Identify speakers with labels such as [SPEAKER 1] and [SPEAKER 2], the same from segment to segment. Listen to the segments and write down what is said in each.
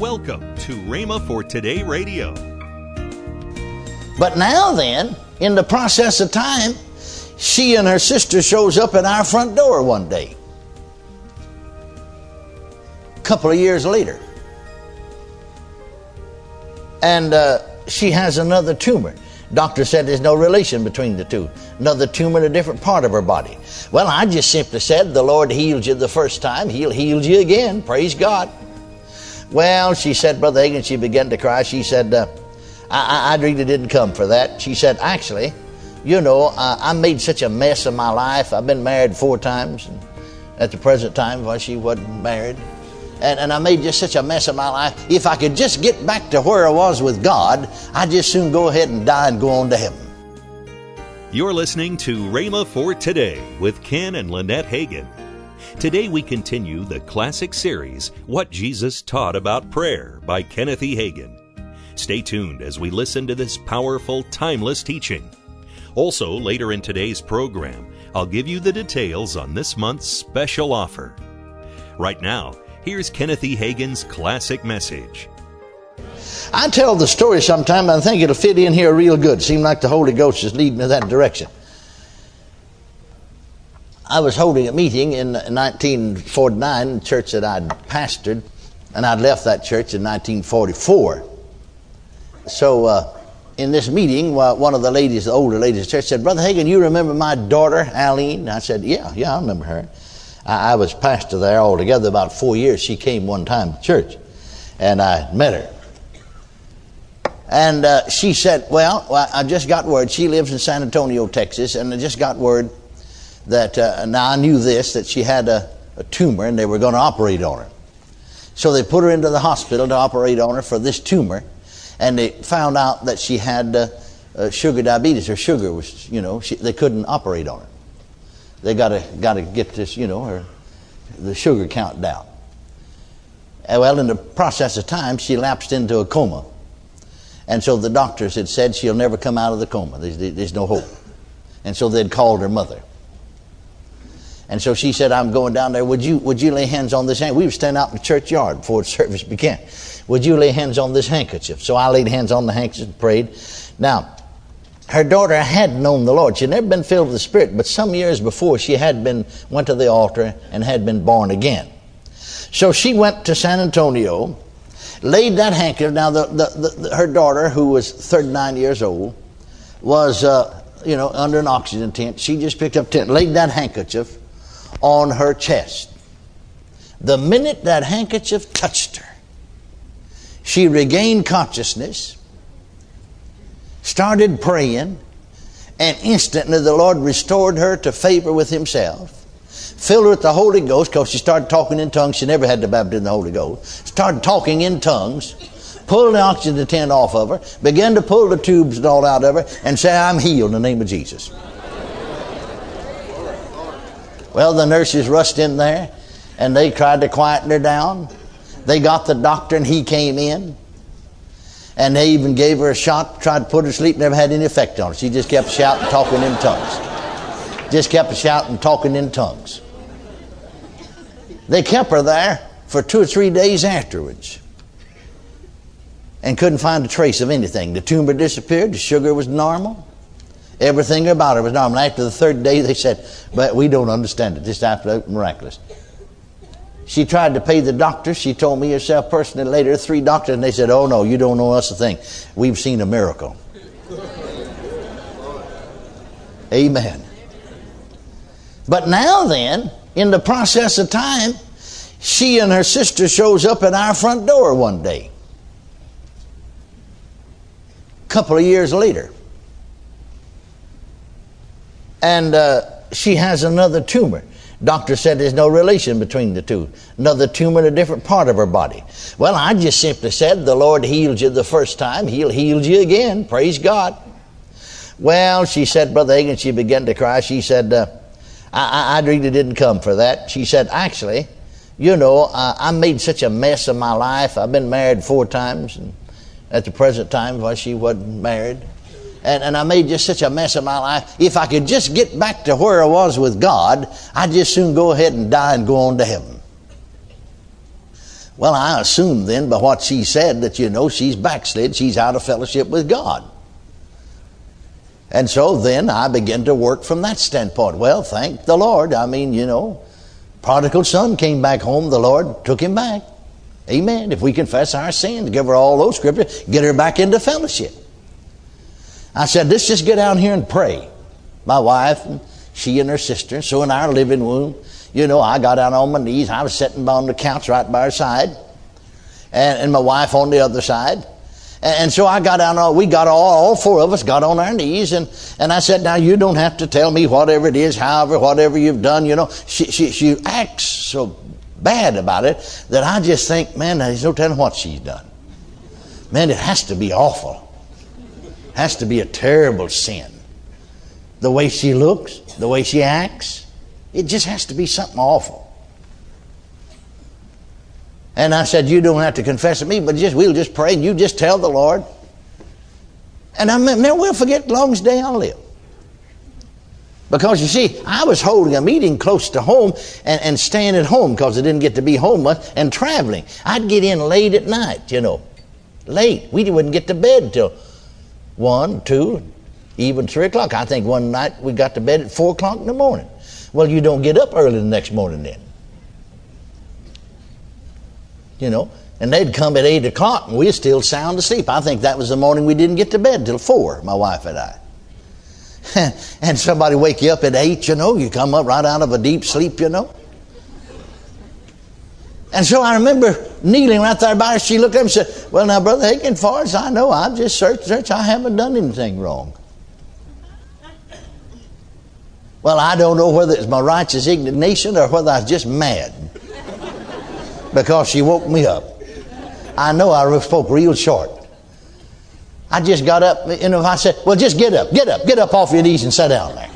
[SPEAKER 1] Welcome to Rhema for Today Radio.
[SPEAKER 2] But now then, in the process of time, she and her sister shows up at our front door one day. A couple of years later. And uh, she has another tumor. Doctor said there's no relation between the two. Another tumor in a different part of her body. Well, I just simply said the Lord healed you the first time. He'll heal you again. Praise God. Well, she said, Brother Hagin, she began to cry. She said, uh, I, I, really didn't come for that. She said, Actually, you know, uh, I made such a mess of my life. I've been married four times. And at the present time, while she wasn't married. And, and I made just such a mess of my life. If I could just get back to where I was with God, I'd just soon go ahead and die and go on to heaven.
[SPEAKER 1] You're listening to Rhema for Today with Ken and Lynette Hagin. Today we continue the classic series, What Jesus Taught About Prayer by Kenneth E. Hagin. Stay tuned as we listen to this powerful, timeless teaching. Also, later in today's program, I'll give you the details on this month's special offer. Right now, here's Kenneth E. Hagin's classic message.
[SPEAKER 2] I tell the story sometime, and I think it'll fit in here real good. Seemed like the Holy Ghost is leading me that direction. I was holding a meeting in 1949, the church that I'd pastored, and I'd left that church in 1944. So, uh, in this meeting, one of the ladies, the older ladies of the church, said, Brother Hagin, you remember my daughter, Aline? I said, Yeah, yeah, I remember her. I, I was pastor there altogether about four years. She came one time to church, and I met her. And uh, she said, well, well, I just got word. She lives in San Antonio, Texas, and I just got word that, uh, now I knew this, that she had a, a tumor and they were going to operate on her. So they put her into the hospital to operate on her for this tumor and they found out that she had uh, uh, sugar diabetes. Her sugar was, you know, she, they couldn't operate on her. They got to got to get this, you know, her the sugar count down. And well, in the process of time, she lapsed into a coma, and so the doctors had said she'll never come out of the coma. There's, there's no hope, and so they'd called her mother. And so she said, I'm going down there. Would you, would you lay hands on this hand? We were standing out in the churchyard before the service began. Would you lay hands on this handkerchief? So I laid hands on the handkerchief and prayed. Now, her daughter had known the Lord. She had never been filled with the Spirit, but some years before she had been, went to the altar and had been born again. So she went to San Antonio, laid that handkerchief. Now, the, the, the, her daughter, who was 39 years old, was, uh, you know, under an oxygen tent. She just picked up tent, laid that handkerchief on her chest. The minute that handkerchief touched her, she regained consciousness, started praying, and instantly the Lord restored her to favor with Himself. Filled her with the Holy Ghost because she started talking in tongues. She never had the baptism in the Holy Ghost. Started talking in tongues. Pulled the oxygen tent off of her. Began to pull the tubes and all out of her and say, I'm healed in the name of Jesus. Well, the nurses rushed in there and they tried to quieten her down. They got the doctor and he came in. And they even gave her a shot, tried to put her to sleep, never had any effect on her. She just kept shouting, talking in tongues. Just kept shouting, talking in tongues. They kept her there for two or three days afterwards and couldn't find a trace of anything. The tumor disappeared, the sugar was normal, Everything about her was normal. After the third day, they said, but we don't understand it. This is absolutely miraculous. She tried to pay the doctor. She told me herself personally later, three doctors, and they said, oh no, you don't know us a thing. We've seen a miracle. Amen. But now then, in the process of time, she and her sister shows up at our front door one day. A couple of years later and uh, she has another tumor. Doctor said there's no relation between the two. Another tumor in a different part of her body. Well, I just simply said the Lord healed you the first time. He'll heal you again. Praise God. Well, she said, Brother Hagin, she began to cry. She said, uh, I, I, really didn't come for that. She said, actually, you know, uh, I made such a mess of my life. I've been married four times, and at the present time, while she wasn't married and, and I made just such a mess of my life. If I could just get back to where I was with God, I'd just soon go ahead and die and go on to heaven. Well, I assumed then by what she said that, you know, she's backslid, she's out of fellowship with God. And so then I began to work from that standpoint. Well, thank the Lord. I mean, you know, prodigal son came back home, the Lord took him back. Amen. If we confess our sins, give her all those scriptures, get her back into fellowship. I said, let's just get down here and pray. My wife, and she and her sister, so in our living room, you know, I got down on my knees. I was sitting on the couch right by her side, and, and my wife on the other side. And so I got down, we got all, all four of us got on our knees, and, and I said, Now you don't have to tell me whatever it is, however, whatever you've done. You know, she, she, she acts so bad about it that I just think, man, there's no telling what she's done. Man, it has to be awful. Has to be a terrible sin. The way she looks, the way she acts, it just has to be something awful. And I said, You don't have to confess to me, but just we'll just pray and you just tell the Lord. And I never will forget long as day I live. Because you see, I was holding a meeting close to home and, and staying at home because I didn't get to be home much and traveling. I'd get in late at night, you know. Late. We wouldn't get to bed till 1, 2, even 3 o'clock. I think one night we got to bed at 4 o'clock in the morning. Well, you don't get up early the next morning then. You know, and they'd come at 8 o'clock and we were still sound asleep. I think that was the morning we didn't get to bed till 4, my wife and I. and somebody wake you up at 8, you know, you come up right out of a deep sleep, you know. And so I remember kneeling right there by her. She looked up and said, Well, now, Brother Hagin, far as I know, I've just searched, searched. I haven't done anything wrong. Well, I don't know whether it's my righteous indignation or whether I was just mad because she woke me up. I know I spoke real short. I just got up, you know, I said, Well, just get up, get up, get up off your knees and sit down there.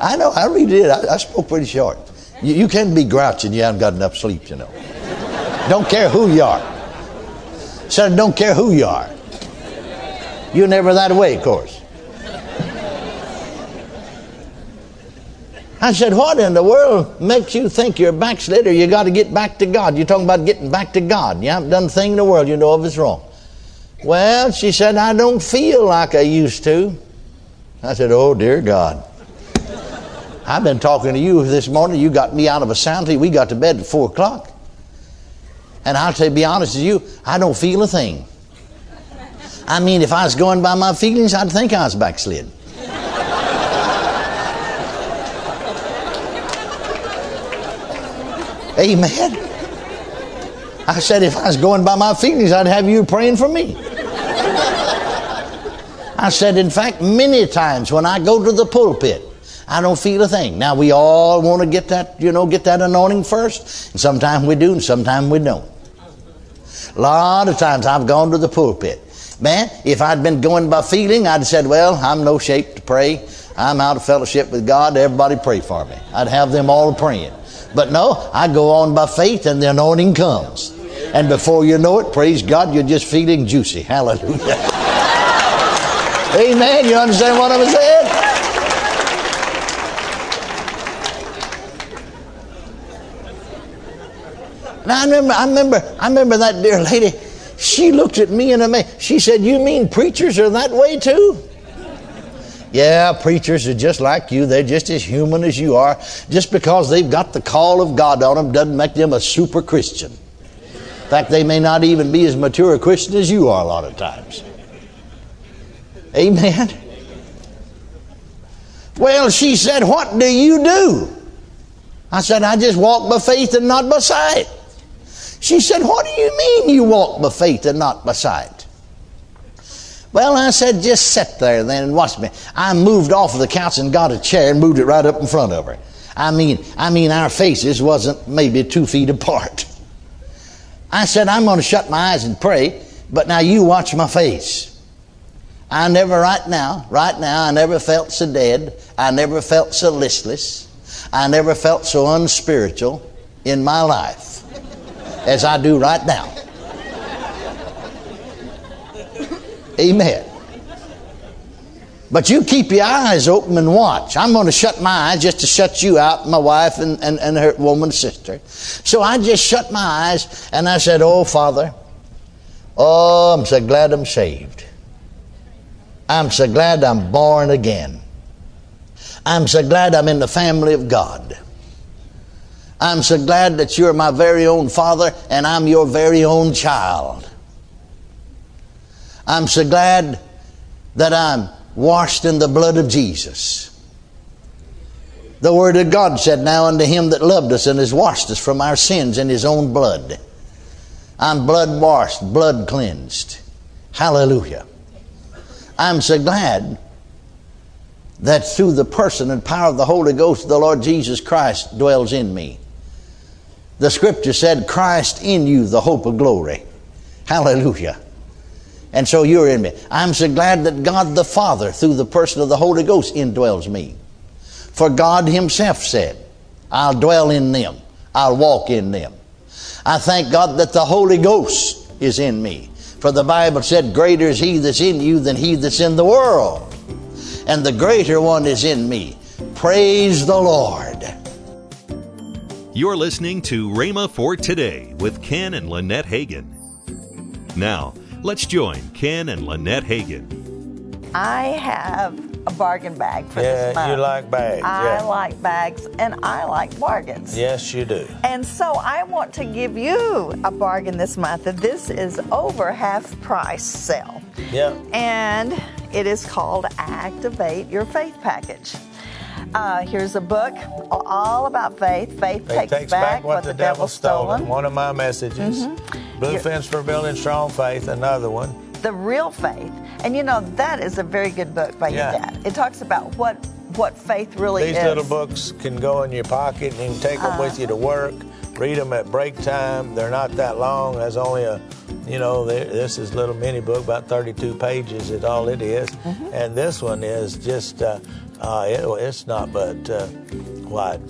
[SPEAKER 2] I know, I really did. I, I spoke pretty short. You, you can't be grouchy and you haven't got enough sleep, you know. don't care who you are. Said, don't care who you are. You're never that way, of course. I said, What in the world makes you think you're a backslider? You got to get back to God. You're talking about getting back to God. You haven't done a thing in the world you know of is wrong. Well, she said, I don't feel like I used to. I said, Oh, dear God. I've been talking to you this morning. You got me out of a sound sleep. We got to bed at 4 o'clock. And I'll tell you, be honest with you, I don't feel a thing. I mean, if I was going by my feelings, I'd think I was backslid. Amen. I said, if I was going by my feelings, I'd have you praying for me. I said, in fact, many times when I go to the pulpit, I don't feel a thing. Now we all want to get that, you know, get that anointing first. And sometimes we do, and sometimes we don't. A lot of times I've gone to the pulpit. Man, if I'd been going by feeling, I'd have said, well, I'm no shape to pray. I'm out of fellowship with God. Everybody pray for me. I'd have them all praying. But no, I go on by faith and the anointing comes. And before you know it, praise God, you're just feeling juicy. Hallelujah. Amen. You understand what I'm saying? I remember, I remember, I remember that dear lady. She looked at me and me. She said, "You mean preachers are that way too?" Yeah, preachers are just like you. They're just as human as you are. Just because they've got the call of God on them doesn't make them a super Christian. In fact, they may not even be as mature a Christian as you are a lot of times. Amen. Well, she said, What do you do? I said, I just walk by faith and not by sight. She said, What do you mean you walk by faith and not by sight? Well, I said, just sit there then and watch me. I moved off of the couch and got a chair and moved it right up in front of her. I mean, I mean, our faces wasn't maybe two feet apart. I said, I'm going to shut my eyes and pray, but now you watch my face. I never, right now, right now, I never felt so dead. I never felt so listless. I never felt so unspiritual in my life as I do right now. Amen. But you keep your eyes open and watch. I'm going to shut my eyes just to shut you out, my wife and, and, and her woman sister. So I just shut my eyes and I said, Oh, Father, oh, I'm so glad I'm saved. I'm so glad I'm born again. I'm so glad I'm in the family of God. I'm so glad that you're my very own father and I'm your very own child. I'm so glad that I'm washed in the blood of Jesus. The Word of God said, Now unto him that loved us and has washed us from our sins in his own blood. I'm blood washed, blood cleansed. Hallelujah. I'm so glad that through the person and power of the Holy Ghost, the Lord Jesus Christ dwells in me. The scripture said, Christ in you, the hope of glory. Hallelujah. And so you're in me. I'm so glad that God the Father, through the person of the Holy Ghost, indwells me. For God Himself said, I'll dwell in them, I'll walk in them. I thank God that the Holy Ghost is in me. For the Bible said, Greater is He that's in you than He that's in the world. And the greater one is in me. Praise the Lord.
[SPEAKER 1] You're listening to Rhema for Today with Ken and Lynette Hagin. Now, Let's join Ken and Lynette Hagin.
[SPEAKER 3] I have a bargain bag for
[SPEAKER 4] yeah,
[SPEAKER 3] this month.
[SPEAKER 4] you like bags.
[SPEAKER 3] I
[SPEAKER 4] yeah.
[SPEAKER 3] like bags and I like bargains.
[SPEAKER 4] Yes, you do.
[SPEAKER 3] And so I want to give you a bargain this month. This is over half price sale.
[SPEAKER 4] Yeah.
[SPEAKER 3] And it is called Activate Your Faith Package. Uh, here's a book all about faith. Faith,
[SPEAKER 4] faith
[SPEAKER 3] takes,
[SPEAKER 4] takes,
[SPEAKER 3] back,
[SPEAKER 4] back what, the, devil's stolen. stolen. One of my messages. Mm-hmm. Blueprint for Building Strong Faith, another one.
[SPEAKER 3] The Real Faith. And you know, that is a very good book by yeah. your dad. It talks about what what faith really
[SPEAKER 4] These
[SPEAKER 3] is.
[SPEAKER 4] little books can go in your pocket and you can take them uh, with you to work. Read them at break time. They're not that long. There's only a, you know, this is a little mini book, about 32 pages is all it is. Mm-hmm. And this one is just uh, uh, it, it's not but uh, what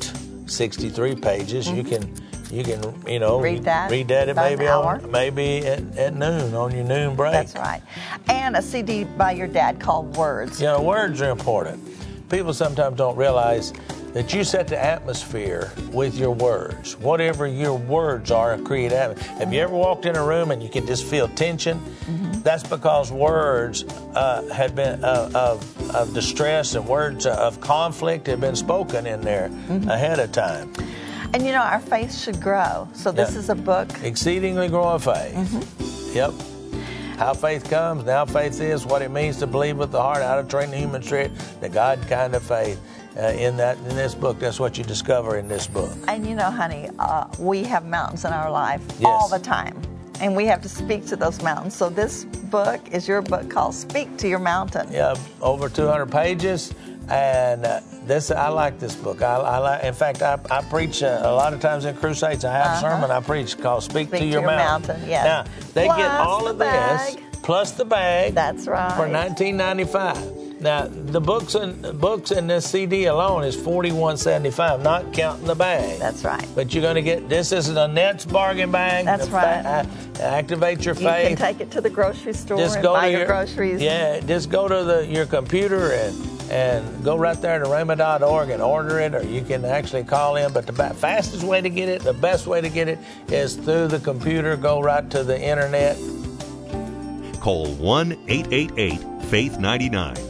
[SPEAKER 4] 63 pages. Mm-hmm. You can you can you know
[SPEAKER 3] read that
[SPEAKER 4] read that at maybe on, maybe at, at, noon on your noon break.
[SPEAKER 3] That's right. And a CD by your dad called Words.
[SPEAKER 4] You know, words are important. People sometimes don't realize that you set the atmosphere with your words. Whatever your words are, create atmosphere. Have you ever walked in a room and you can just feel tension? Mm-hmm. That's because words uh, had been uh, of, of distress and words of conflict had been spoken in there mm-hmm. ahead of time.
[SPEAKER 3] And you know, our faith should grow. So this is a book.
[SPEAKER 4] Exceedingly growing faith. Mm-hmm. Yep. How faith comes, now faith is, what it means to believe with the heart, how to train the human spirit, the God kind of faith uh, in that in this book. That's what you discover in this book.
[SPEAKER 3] And you know, honey, uh, we have mountains in our life yes. all the time, and we have to speak to those mountains. So this book is your book called "Speak to Your Mountain."
[SPEAKER 4] Yeah, over 200 pages. And uh, this, I like this book. I, I like. In fact, I, I preach uh, a lot of times in crusades. I have uh-huh. a sermon I preach called "Speak,
[SPEAKER 3] Speak
[SPEAKER 4] to, Your,
[SPEAKER 3] to your Mountain." mountain yes.
[SPEAKER 4] Now they
[SPEAKER 3] plus
[SPEAKER 4] get all
[SPEAKER 3] the
[SPEAKER 4] of
[SPEAKER 3] bag.
[SPEAKER 4] this plus the bag.
[SPEAKER 3] That's right.
[SPEAKER 4] For 1995. Now the books and books in this CD alone is forty one seventy five, not counting the bag.
[SPEAKER 3] That's right.
[SPEAKER 4] But you're going to get this is Lynette's bargain bag.
[SPEAKER 3] That's right.
[SPEAKER 4] Fa- uh, activate your faith.
[SPEAKER 3] You can take it to the grocery store just and go buy to your, your groceries.
[SPEAKER 4] Yeah, just go to the your computer and and go right there to rhema.org and order it, or you can actually call in. But the fastest way to get it, the best way to get it, is through the computer. Go right to the internet.
[SPEAKER 1] Call 1 888 Faith 99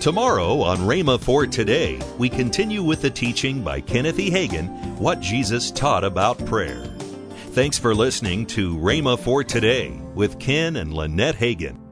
[SPEAKER 1] Tomorrow on Rhema for Today, we continue with the teaching by Kenneth E. Hagin, What Jesus Taught About Prayer. Thanks for listening to Rhema for Today with Ken and Lynette Hagin.